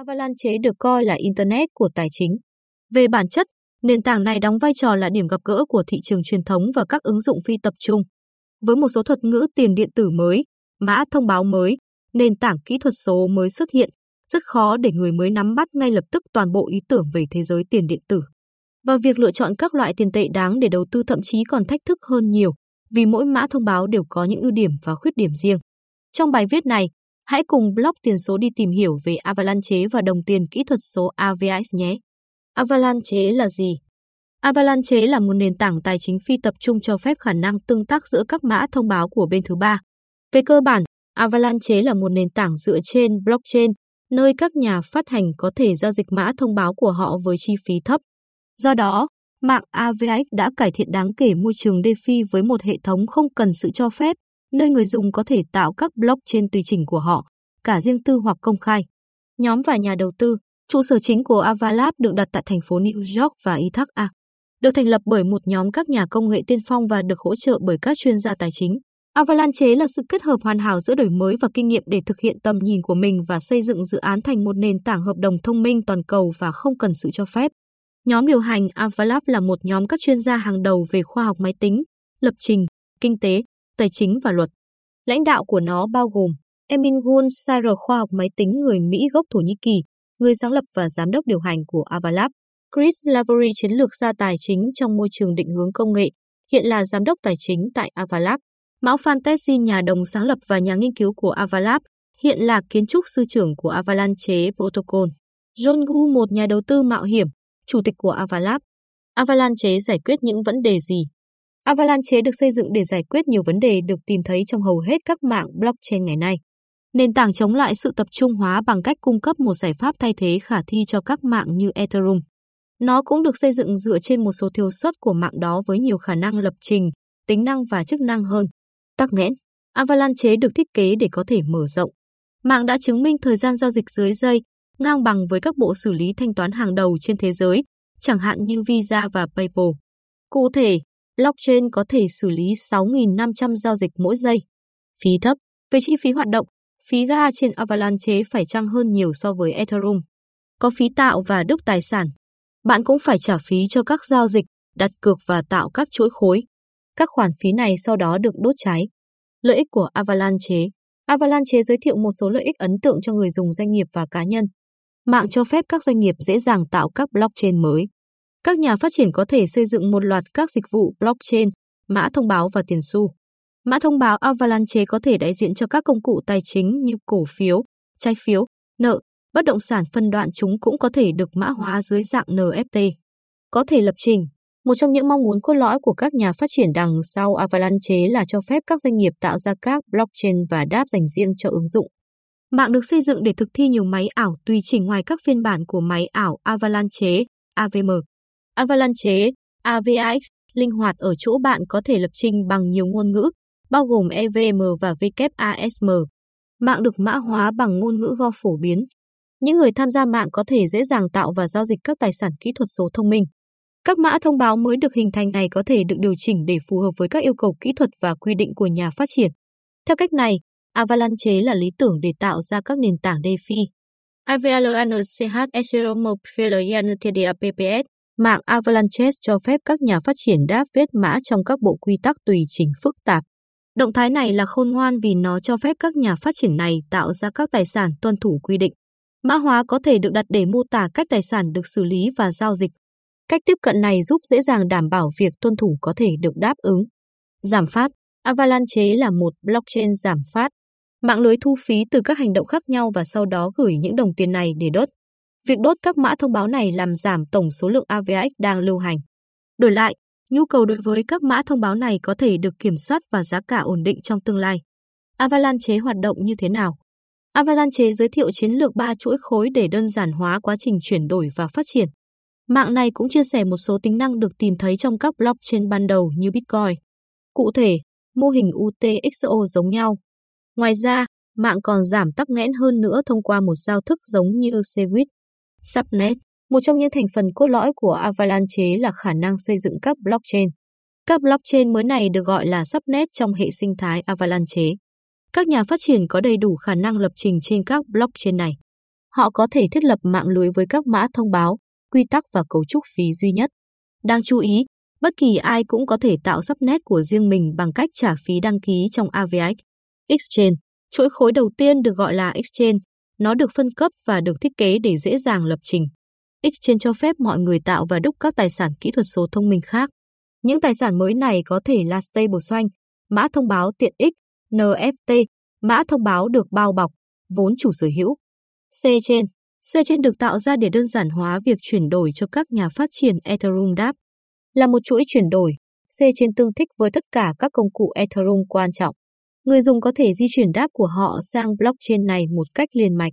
Avalanche được coi là Internet của tài chính. Về bản chất, nền tảng này đóng vai trò là điểm gặp gỡ của thị trường truyền thống và các ứng dụng phi tập trung. Với một số thuật ngữ tiền điện tử mới, mã thông báo mới, nền tảng kỹ thuật số mới xuất hiện, rất khó để người mới nắm bắt ngay lập tức toàn bộ ý tưởng về thế giới tiền điện tử. Và việc lựa chọn các loại tiền tệ đáng để đầu tư thậm chí còn thách thức hơn nhiều, vì mỗi mã thông báo đều có những ưu điểm và khuyết điểm riêng. Trong bài viết này, hãy cùng blog tiền số đi tìm hiểu về Avalanche và đồng tiền kỹ thuật số AVX nhé. Avalanche là gì? Avalanche là một nền tảng tài chính phi tập trung cho phép khả năng tương tác giữa các mã thông báo của bên thứ ba. Về cơ bản, Avalanche là một nền tảng dựa trên blockchain, nơi các nhà phát hành có thể giao dịch mã thông báo của họ với chi phí thấp. Do đó, mạng AVX đã cải thiện đáng kể môi trường DeFi với một hệ thống không cần sự cho phép, nơi người dùng có thể tạo các blog trên tùy chỉnh của họ, cả riêng tư hoặc công khai. Nhóm và nhà đầu tư, trụ sở chính của Avalab được đặt tại thành phố New York và Ithaca. Được thành lập bởi một nhóm các nhà công nghệ tiên phong và được hỗ trợ bởi các chuyên gia tài chính. Avalanche là sự kết hợp hoàn hảo giữa đổi mới và kinh nghiệm để thực hiện tầm nhìn của mình và xây dựng dự án thành một nền tảng hợp đồng thông minh toàn cầu và không cần sự cho phép. Nhóm điều hành Avalab là một nhóm các chuyên gia hàng đầu về khoa học máy tính, lập trình, kinh tế, tài chính và luật. Lãnh đạo của nó bao gồm Emin Gun Sar khoa học máy tính người Mỹ gốc Thổ Nhĩ Kỳ, người sáng lập và giám đốc điều hành của Avalab, Chris Lavery chiến lược gia tài chính trong môi trường định hướng công nghệ, hiện là giám đốc tài chính tại Avalab. Mão Fantasy nhà đồng sáng lập và nhà nghiên cứu của Avalab, hiện là kiến trúc sư trưởng của Avalanche Protocol. John Gu, một nhà đầu tư mạo hiểm, chủ tịch của Avalab. Avalanche giải quyết những vấn đề gì? Avalanche được xây dựng để giải quyết nhiều vấn đề được tìm thấy trong hầu hết các mạng blockchain ngày nay. Nền tảng chống lại sự tập trung hóa bằng cách cung cấp một giải pháp thay thế khả thi cho các mạng như Ethereum. Nó cũng được xây dựng dựa trên một số thiếu sót của mạng đó với nhiều khả năng lập trình, tính năng và chức năng hơn. Tắc nghẽn Avalanche được thiết kế để có thể mở rộng. Mạng đã chứng minh thời gian giao dịch dưới giây, ngang bằng với các bộ xử lý thanh toán hàng đầu trên thế giới, chẳng hạn như Visa và PayPal. Cụ thể, blockchain có thể xử lý 6.500 giao dịch mỗi giây. Phí thấp. Về chi phí hoạt động, phí ga trên Avalanche phải chăng hơn nhiều so với Ethereum. Có phí tạo và đúc tài sản. Bạn cũng phải trả phí cho các giao dịch, đặt cược và tạo các chuỗi khối. Các khoản phí này sau đó được đốt cháy. Lợi ích của Avalanche Avalanche giới thiệu một số lợi ích ấn tượng cho người dùng doanh nghiệp và cá nhân. Mạng cho phép các doanh nghiệp dễ dàng tạo các blockchain mới. Các nhà phát triển có thể xây dựng một loạt các dịch vụ blockchain, mã thông báo và tiền xu. Mã thông báo Avalanche có thể đại diện cho các công cụ tài chính như cổ phiếu, trái phiếu, nợ, bất động sản phân đoạn chúng cũng có thể được mã hóa dưới dạng NFT. Có thể lập trình. Một trong những mong muốn cốt lõi của các nhà phát triển đằng sau Avalanche là cho phép các doanh nghiệp tạo ra các blockchain và đáp dành riêng cho ứng dụng. Mạng được xây dựng để thực thi nhiều máy ảo tùy chỉnh ngoài các phiên bản của máy ảo Avalanche, AVM. Avalanche, AVAX, linh hoạt ở chỗ bạn có thể lập trình bằng nhiều ngôn ngữ, bao gồm EVM và WASM. Mạng được mã hóa bằng ngôn ngữ Go phổ biến. Những người tham gia mạng có thể dễ dàng tạo và giao dịch các tài sản kỹ thuật số thông minh. Các mã thông báo mới được hình thành này có thể được điều chỉnh để phù hợp với các yêu cầu kỹ thuật và quy định của nhà phát triển. Theo cách này, Avalanche là lý tưởng để tạo ra các nền tảng DeFi. PPS Mạng Avalanche cho phép các nhà phát triển đáp viết mã trong các bộ quy tắc tùy chỉnh phức tạp. Động thái này là khôn ngoan vì nó cho phép các nhà phát triển này tạo ra các tài sản tuân thủ quy định. Mã hóa có thể được đặt để mô tả cách tài sản được xử lý và giao dịch. Cách tiếp cận này giúp dễ dàng đảm bảo việc tuân thủ có thể được đáp ứng. Giảm phát Avalanche là một blockchain giảm phát. Mạng lưới thu phí từ các hành động khác nhau và sau đó gửi những đồng tiền này để đốt. Việc đốt các mã thông báo này làm giảm tổng số lượng AVX đang lưu hành. Đổi lại, nhu cầu đối với các mã thông báo này có thể được kiểm soát và giá cả ổn định trong tương lai. Avalanche hoạt động như thế nào? Avalanche giới thiệu chiến lược ba chuỗi khối để đơn giản hóa quá trình chuyển đổi và phát triển. Mạng này cũng chia sẻ một số tính năng được tìm thấy trong các blockchain ban đầu như Bitcoin. Cụ thể, mô hình UTXO giống nhau. Ngoài ra, mạng còn giảm tắc nghẽn hơn nữa thông qua một giao thức giống như Segwit. Subnet, một trong những thành phần cốt lõi của Avalanche là khả năng xây dựng các blockchain. Các blockchain mới này được gọi là subnet trong hệ sinh thái Avalanche. Các nhà phát triển có đầy đủ khả năng lập trình trên các blockchain này. họ có thể thiết lập mạng lưới với các mã thông báo, quy tắc và cấu trúc phí duy nhất. Đáng chú ý, bất kỳ ai cũng có thể tạo subnet của riêng mình bằng cách trả phí đăng ký trong AVX. Exchange, chuỗi khối đầu tiên được gọi là Exchange, nó được phân cấp và được thiết kế để dễ dàng lập trình. Exchange cho phép mọi người tạo và đúc các tài sản kỹ thuật số thông minh khác. Những tài sản mới này có thể là stablecoin, mã thông báo tiện ích, NFT, mã thông báo được bao bọc, vốn chủ sở hữu. C-chain C-chain được tạo ra để đơn giản hóa việc chuyển đổi cho các nhà phát triển Ethereum DApp. Là một chuỗi chuyển đổi, C-chain tương thích với tất cả các công cụ Ethereum quan trọng. Người dùng có thể di chuyển đáp của họ sang blockchain này một cách liền mạch.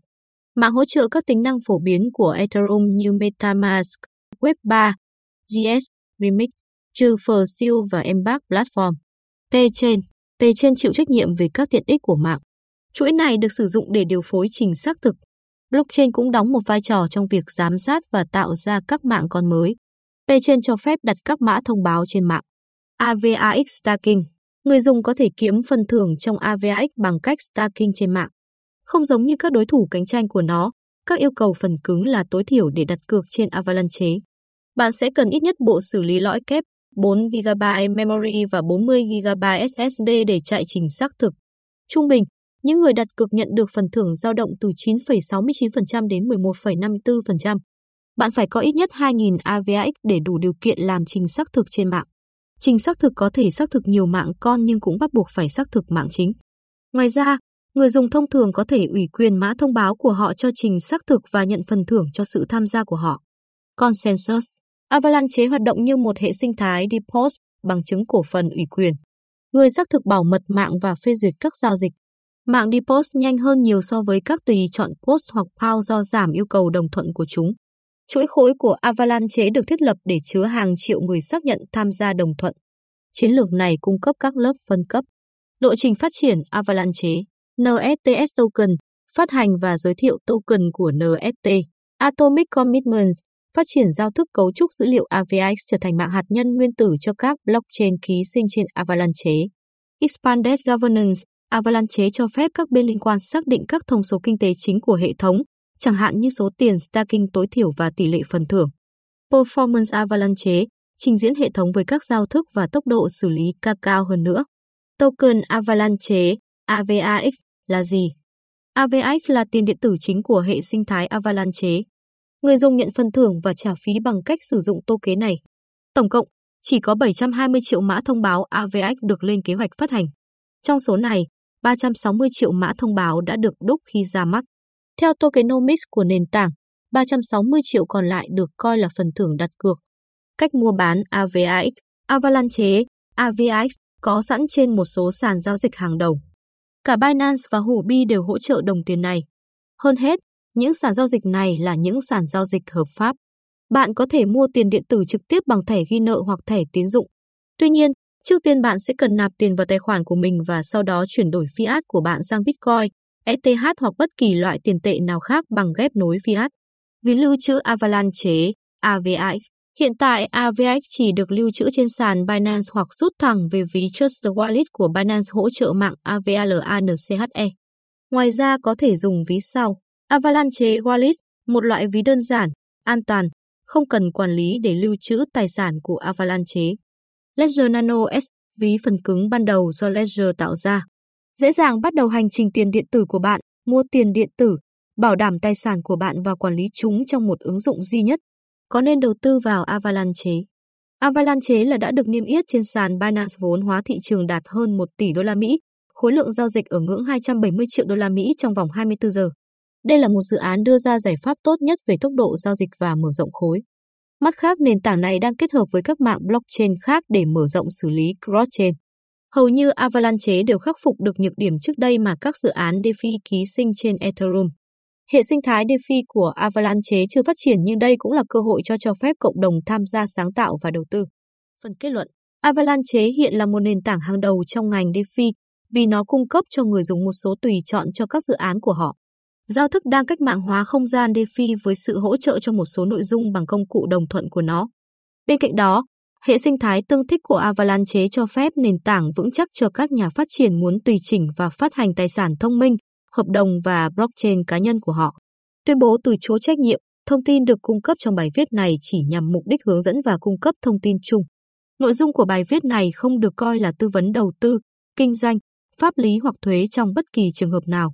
Mạng hỗ trợ các tính năng phổ biến của Ethereum như MetaMask, Web3, GS, Remix, trừ Seal và Embark Platform. P-Chain P-Chain chịu trách nhiệm về các tiện ích của mạng. Chuỗi này được sử dụng để điều phối trình xác thực. Blockchain cũng đóng một vai trò trong việc giám sát và tạo ra các mạng con mới. P-Chain cho phép đặt các mã thông báo trên mạng. AVAX Staking Người dùng có thể kiếm phần thưởng trong AVAX bằng cách staking trên mạng. Không giống như các đối thủ cạnh tranh của nó, các yêu cầu phần cứng là tối thiểu để đặt cược trên Avalanche. Bạn sẽ cần ít nhất bộ xử lý lõi kép 4GB memory và 40GB SSD để chạy trình xác thực. Trung bình, những người đặt cược nhận được phần thưởng dao động từ 9,69% đến 11,54%. Bạn phải có ít nhất 2.000 AVX để đủ điều kiện làm trình xác thực trên mạng. Trình xác thực có thể xác thực nhiều mạng con nhưng cũng bắt buộc phải xác thực mạng chính. Ngoài ra, người dùng thông thường có thể ủy quyền mã thông báo của họ cho trình xác thực và nhận phần thưởng cho sự tham gia của họ. Consensus Avalanche hoạt động như một hệ sinh thái deposit bằng chứng cổ phần ủy quyền. Người xác thực bảo mật mạng và phê duyệt các giao dịch. Mạng deposit nhanh hơn nhiều so với các tùy chọn post hoặc POW do giảm yêu cầu đồng thuận của chúng. Chuỗi khối của Avalanche được thiết lập để chứa hàng triệu người xác nhận tham gia đồng thuận. Chiến lược này cung cấp các lớp phân cấp. Lộ trình phát triển Avalanche, NFTs token, phát hành và giới thiệu token của NFT, Atomic Commitments, phát triển giao thức cấu trúc dữ liệu AVX trở thành mạng hạt nhân nguyên tử cho các blockchain ký sinh trên Avalanche. Expanded Governance Avalanche cho phép các bên liên quan xác định các thông số kinh tế chính của hệ thống, chẳng hạn như số tiền staking tối thiểu và tỷ lệ phần thưởng. Performance Avalanche trình diễn hệ thống với các giao thức và tốc độ xử lý cao cao hơn nữa. Token Avalanche AVAX là gì? AVAX là tiền điện tử chính của hệ sinh thái Avalanche. Người dùng nhận phần thưởng và trả phí bằng cách sử dụng tô kế này. Tổng cộng, chỉ có 720 triệu mã thông báo AVAX được lên kế hoạch phát hành. Trong số này, 360 triệu mã thông báo đã được đúc khi ra mắt. Theo tokenomics của nền tảng, 360 triệu còn lại được coi là phần thưởng đặt cược. Cách mua bán AVAX, Avalanche, AVAX có sẵn trên một số sàn giao dịch hàng đầu. Cả Binance và Huobi đều hỗ trợ đồng tiền này. Hơn hết, những sàn giao dịch này là những sàn giao dịch hợp pháp. Bạn có thể mua tiền điện tử trực tiếp bằng thẻ ghi nợ hoặc thẻ tín dụng. Tuy nhiên, trước tiên bạn sẽ cần nạp tiền vào tài khoản của mình và sau đó chuyển đổi fiat của bạn sang Bitcoin, ETH hoặc bất kỳ loại tiền tệ nào khác bằng ghép nối fiat. Ví lưu trữ Avalanche, AVX. Hiện tại AVX chỉ được lưu trữ trên sàn Binance hoặc rút thẳng về ví Trust Wallet của Binance hỗ trợ mạng AVALANCHE. Ngoài ra có thể dùng ví sau. Avalanche Wallet, một loại ví đơn giản, an toàn, không cần quản lý để lưu trữ tài sản của Avalanche. Ledger Nano S, ví phần cứng ban đầu do Ledger tạo ra. Dễ dàng bắt đầu hành trình tiền điện tử của bạn, mua tiền điện tử, bảo đảm tài sản của bạn và quản lý chúng trong một ứng dụng duy nhất. Có nên đầu tư vào Avalanche? Avalanche là đã được niêm yết trên sàn Binance vốn hóa thị trường đạt hơn 1 tỷ đô la Mỹ, khối lượng giao dịch ở ngưỡng 270 triệu đô la Mỹ trong vòng 24 giờ. Đây là một dự án đưa ra giải pháp tốt nhất về tốc độ giao dịch và mở rộng khối. Mặt khác, nền tảng này đang kết hợp với các mạng blockchain khác để mở rộng xử lý cross-chain. Hầu như Avalanche đều khắc phục được nhược điểm trước đây mà các dự án DeFi ký sinh trên Ethereum. Hệ sinh thái DeFi của Avalanche chưa phát triển nhưng đây cũng là cơ hội cho cho phép cộng đồng tham gia sáng tạo và đầu tư. Phần kết luận Avalanche hiện là một nền tảng hàng đầu trong ngành DeFi vì nó cung cấp cho người dùng một số tùy chọn cho các dự án của họ. Giao thức đang cách mạng hóa không gian DeFi với sự hỗ trợ cho một số nội dung bằng công cụ đồng thuận của nó. Bên cạnh đó, hệ sinh thái tương thích của Avalanche cho phép nền tảng vững chắc cho các nhà phát triển muốn tùy chỉnh và phát hành tài sản thông minh, hợp đồng và blockchain cá nhân của họ. tuyên bố từ chối trách nhiệm, thông tin được cung cấp trong bài viết này chỉ nhằm mục đích hướng dẫn và cung cấp thông tin chung. Nội dung của bài viết này không được coi là tư vấn đầu tư, kinh doanh, pháp lý hoặc thuế trong bất kỳ trường hợp nào.